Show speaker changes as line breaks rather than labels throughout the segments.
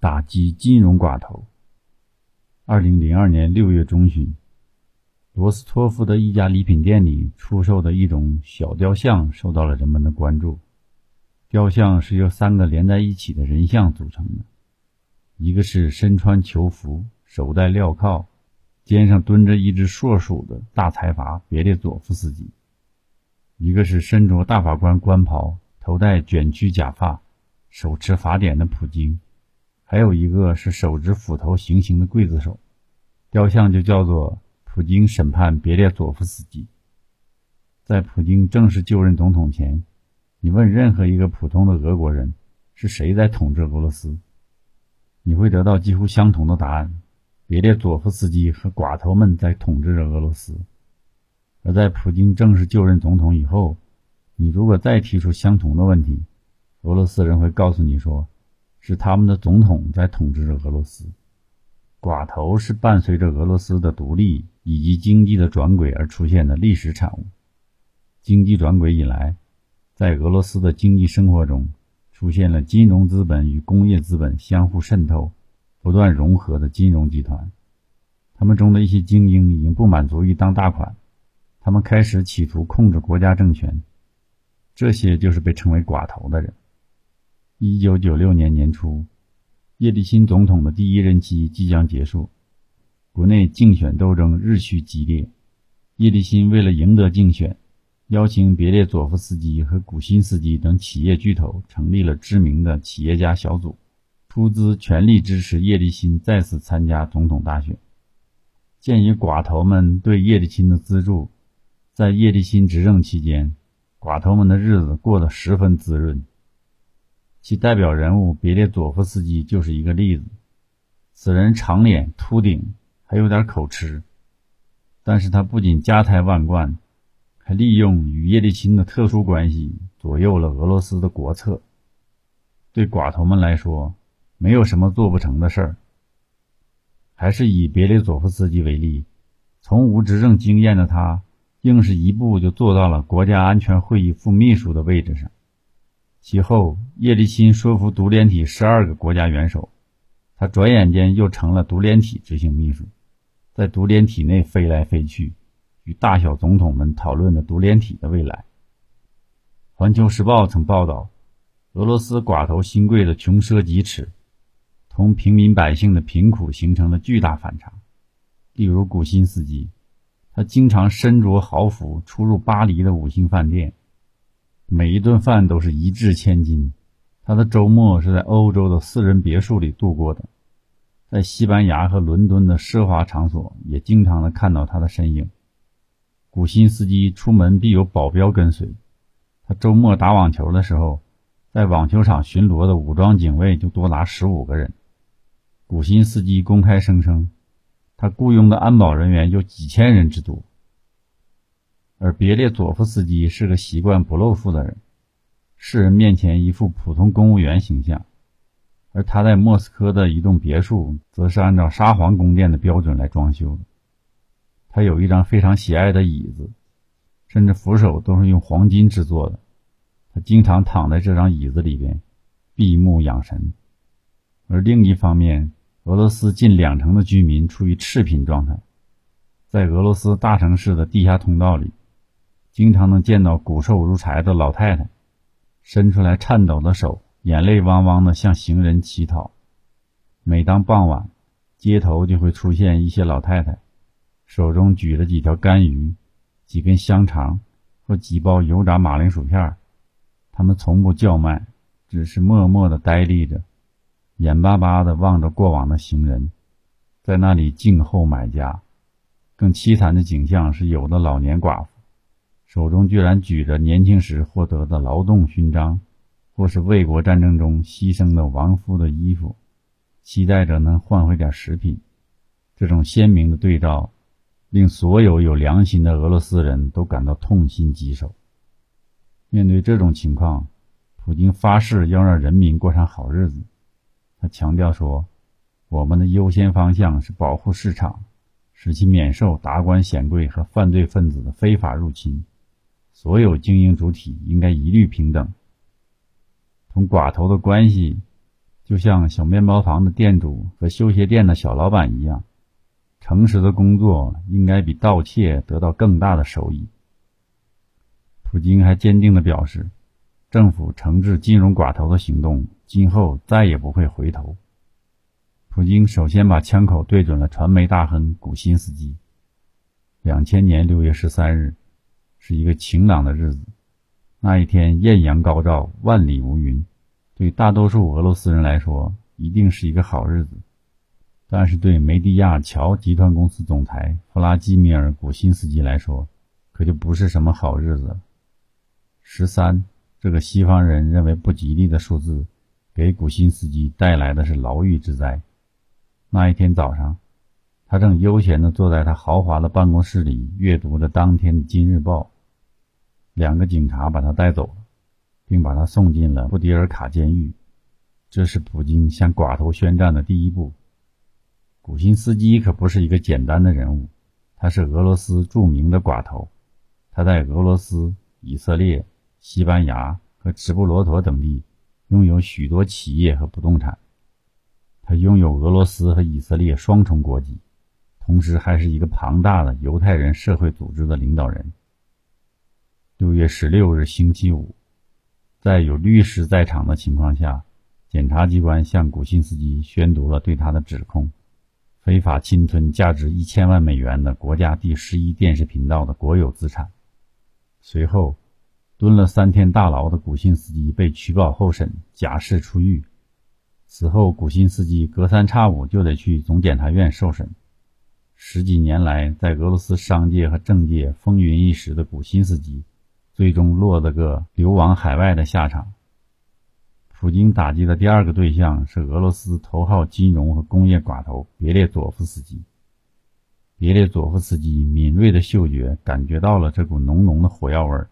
打击金融寡头。二零零二年六月中旬，罗斯托夫的一家礼品店里出售的一种小雕像受到了人们的关注。雕像是由三个连在一起的人像组成的，一个是身穿囚服、手戴镣铐、肩上蹲着一只硕鼠的大财阀别列佐夫斯基；一个是身着大法官官袍、头戴卷曲假发。手持法典的普京，还有一个是手执斧头行刑的刽子手，雕像就叫做普京审判别列佐夫斯基。在普京正式就任总统前，你问任何一个普通的俄国人是谁在统治俄罗斯，你会得到几乎相同的答案：别列佐夫斯基和寡头们在统治着俄罗斯。而在普京正式就任总统以后，你如果再提出相同的问题，俄罗斯人会告诉你说，是他们的总统在统治着俄罗斯。寡头是伴随着俄罗斯的独立以及经济的转轨而出现的历史产物。经济转轨以来，在俄罗斯的经济生活中出现了金融资本与工业资本相互渗透、不断融合的金融集团。他们中的一些精英已经不满足于当大款，他们开始企图控制国家政权。这些就是被称为寡头的人。一九九六年年初，叶利钦总统的第一任期即将结束，国内竞选斗争日趋激烈。叶利钦为了赢得竞选，邀请别列佐夫斯基和古辛斯基等企业巨头成立了知名的企业家小组，出资全力支持叶利钦再次参加总统大选。鉴于寡头们对叶利钦的资助，在叶利钦执政期间，寡头们的日子过得十分滋润。其代表人物别列佐夫斯基就是一个例子。此人长脸、秃顶，还有点口吃，但是他不仅家财万贯，还利用与叶利钦的特殊关系左右了俄罗斯的国策。对寡头们来说，没有什么做不成的事儿。还是以别列佐夫斯基为例，从无执政经验的他，硬是一步就做到了国家安全会议副秘书的位置上。其后，叶利钦说服独联体十二个国家元首，他转眼间又成了独联体执行秘书，在独联体内飞来飞去，与大小总统们讨论着独联体的未来。《环球时报》曾报道，俄罗斯寡头新贵的穷奢极侈，同平民百姓的贫苦形成了巨大反差。例如古辛斯基，他经常身着豪服出入巴黎的五星饭店。每一顿饭都是一掷千金，他的周末是在欧洲的私人别墅里度过的，在西班牙和伦敦的奢华场所也经常的看到他的身影。古辛斯基出门必有保镖跟随，他周末打网球的时候，在网球场巡逻的武装警卫就多达十五个人。古辛斯基公开声称，他雇佣的安保人员有几千人之多。而别列佐夫斯基是个习惯不露富的人，世人面前一副普通公务员形象，而他在莫斯科的一栋别墅则是按照沙皇宫殿的标准来装修的。他有一张非常喜爱的椅子，甚至扶手都是用黄金制作的。他经常躺在这张椅子里边，闭目养神。而另一方面，俄罗斯近两成的居民处于赤贫状态，在俄罗斯大城市的地下通道里。经常能见到骨瘦如柴的老太太，伸出来颤抖的手，眼泪汪汪的向行人乞讨。每当傍晚，街头就会出现一些老太太，手中举着几条干鱼、几根香肠或几包油炸马铃薯片。他们从不叫卖，只是默默的呆立着，眼巴巴的望着过往的行人，在那里静候买家。更凄惨的景象是，有的老年寡妇。手中居然举着年轻时获得的劳动勋章，或是卫国战争中牺牲的亡夫的衣服，期待着能换回点食品。这种鲜明的对照，令所有有良心的俄罗斯人都感到痛心疾首。面对这种情况，普京发誓要让人民过上好日子。他强调说：“我们的优先方向是保护市场，使其免受达官显贵和犯罪分子的非法入侵。”所有经营主体应该一律平等。同寡头的关系，就像小面包房的店主和修鞋店的小老板一样，诚实的工作应该比盗窃得到更大的收益。普京还坚定地表示，政府惩治金融寡头的行动今后再也不会回头。普京首先把枪口对准了传媒大亨古辛斯基。两千年六月十三日是一个晴朗的日子，那一天艳阳高照，万里无云。对大多数俄罗斯人来说，一定是一个好日子，但是对梅迪亚乔集团公司总裁弗拉基米尔·古辛斯基来说，可就不是什么好日子了。十三这个西方人认为不吉利的数字，给古辛斯基带来的是牢狱之灾。那一天早上，他正悠闲地坐在他豪华的办公室里，阅读着当天的《今日报》，两个警察把他带走了。并把他送进了布迪尔卡监狱，这是普京向寡头宣战的第一步。古辛斯基可不是一个简单的人物，他是俄罗斯著名的寡头，他在俄罗斯、以色列、西班牙和直布罗陀等地拥有许多企业和不动产，他拥有俄罗斯和以色列双重国籍，同时还是一个庞大的犹太人社会组织的领导人。六月十六日，星期五。在有律师在场的情况下，检察机关向古辛斯基宣读了对他的指控：非法侵吞价值一千万美元的国家第十一电视频道的国有资产。随后，蹲了三天大牢的古辛斯基被取保候审，假释出狱。此后，古辛斯基隔三差五就得去总检察院受审。十几年来，在俄罗斯商界和政界风云一时的古辛斯基。最终落得个流亡海外的下场。普京打击的第二个对象是俄罗斯头号金融和工业寡头别列佐夫斯基。别列佐夫斯基敏锐的嗅觉感觉到了这股浓浓的火药味儿，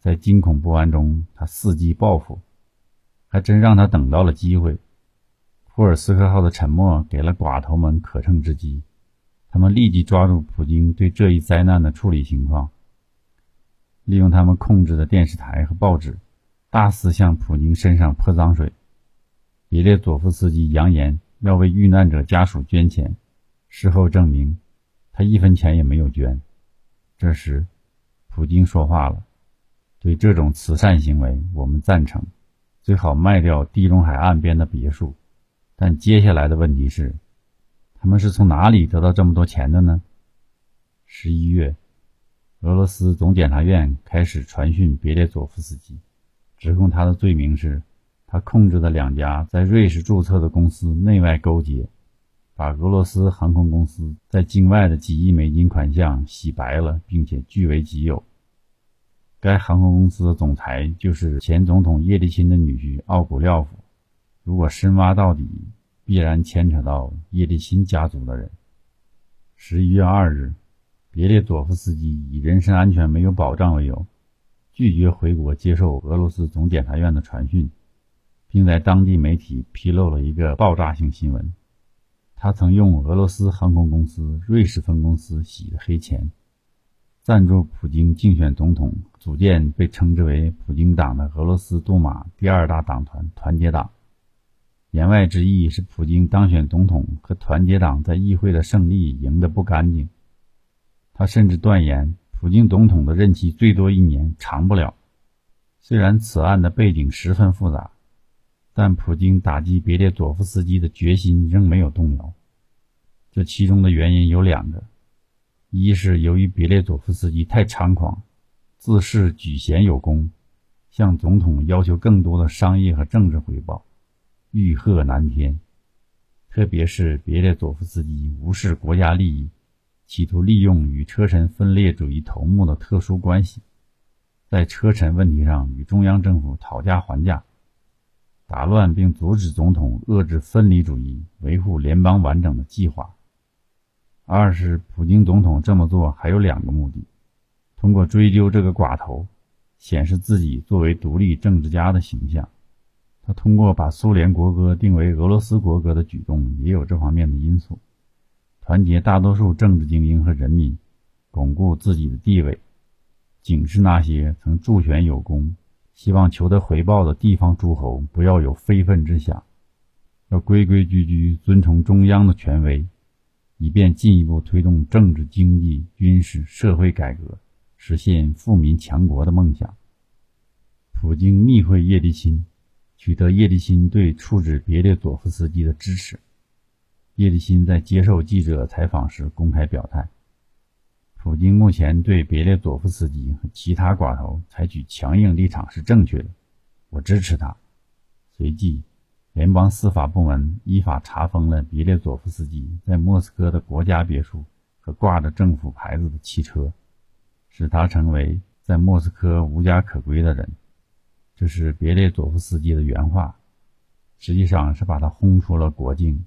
在惊恐不安中，他伺机报复，还真让他等到了机会。库尔斯克号的沉没给了寡头们可乘之机，他们立即抓住普京对这一灾难的处理情况。利用他们控制的电视台和报纸，大肆向普京身上泼脏水。别列佐夫斯基扬言要为遇难者家属捐钱，事后证明，他一分钱也没有捐。这时，普京说话了：“对这种慈善行为，我们赞成，最好卖掉地中海岸边的别墅。但接下来的问题是，他们是从哪里得到这么多钱的呢？”十一月。俄罗斯总检察院开始传讯别列佐夫斯基，指控他的罪名是，他控制的两家在瑞士注册的公司内外勾结，把俄罗斯航空公司在境外的几亿美金款项洗白了，并且据为己有。该航空公司的总裁就是前总统叶利钦的女婿奥古廖夫。如果深挖到底，必然牵扯到叶利钦家族的人。十一月二日。别列佐夫斯基以人身安全没有保障为由，拒绝回国接受俄罗斯总检察院的传讯，并在当地媒体披露了一个爆炸性新闻：他曾用俄罗斯航空公司瑞士分公司洗的黑钱，赞助普京竞选总统，组建被称之为“普京党”的俄罗斯杜马第二大党团——团结党。言外之意是，普京当选总统和团结党在议会的胜利赢得不干净。他甚至断言，普京总统的任期最多一年，长不了。虽然此案的背景十分复杂，但普京打击别列佐夫斯基的决心仍没有动摇。这其中的原因有两个：一是由于别列佐夫斯基太猖狂，自恃举贤有功，向总统要求更多的商业和政治回报，欲壑难填；特别是别列佐夫斯基无视国家利益。企图利用与车臣分裂主义头目的特殊关系，在车臣问题上与中央政府讨价还价，打乱并阻止总统遏制分离主义、维护联邦完整的计划。二是普京总统这么做还有两个目的：通过追究这个寡头，显示自己作为独立政治家的形象；他通过把苏联国歌定为俄罗斯国歌的举动，也有这方面的因素。团结大多数政治精英和人民，巩固自己的地位，警示那些曾助选有功、希望求得回报的地方诸侯不要有非分之想，要规规矩矩遵从中央的权威，以便进一步推动政治、经济、军事、社会改革，实现富民强国的梦想。普京密会叶利钦，取得叶利钦对处置别列佐夫斯基的支持。叶利钦在接受记者采访时公开表态：“普京目前对别列佐夫斯基和其他寡头采取强硬立场是正确的，我支持他。”随即，联邦司法部门依法查封了别列佐夫斯基在莫斯科的国家别墅和挂着政府牌子的汽车，使他成为在莫斯科无家可归的人。这是别列佐夫斯基的原话，实际上是把他轰出了国境。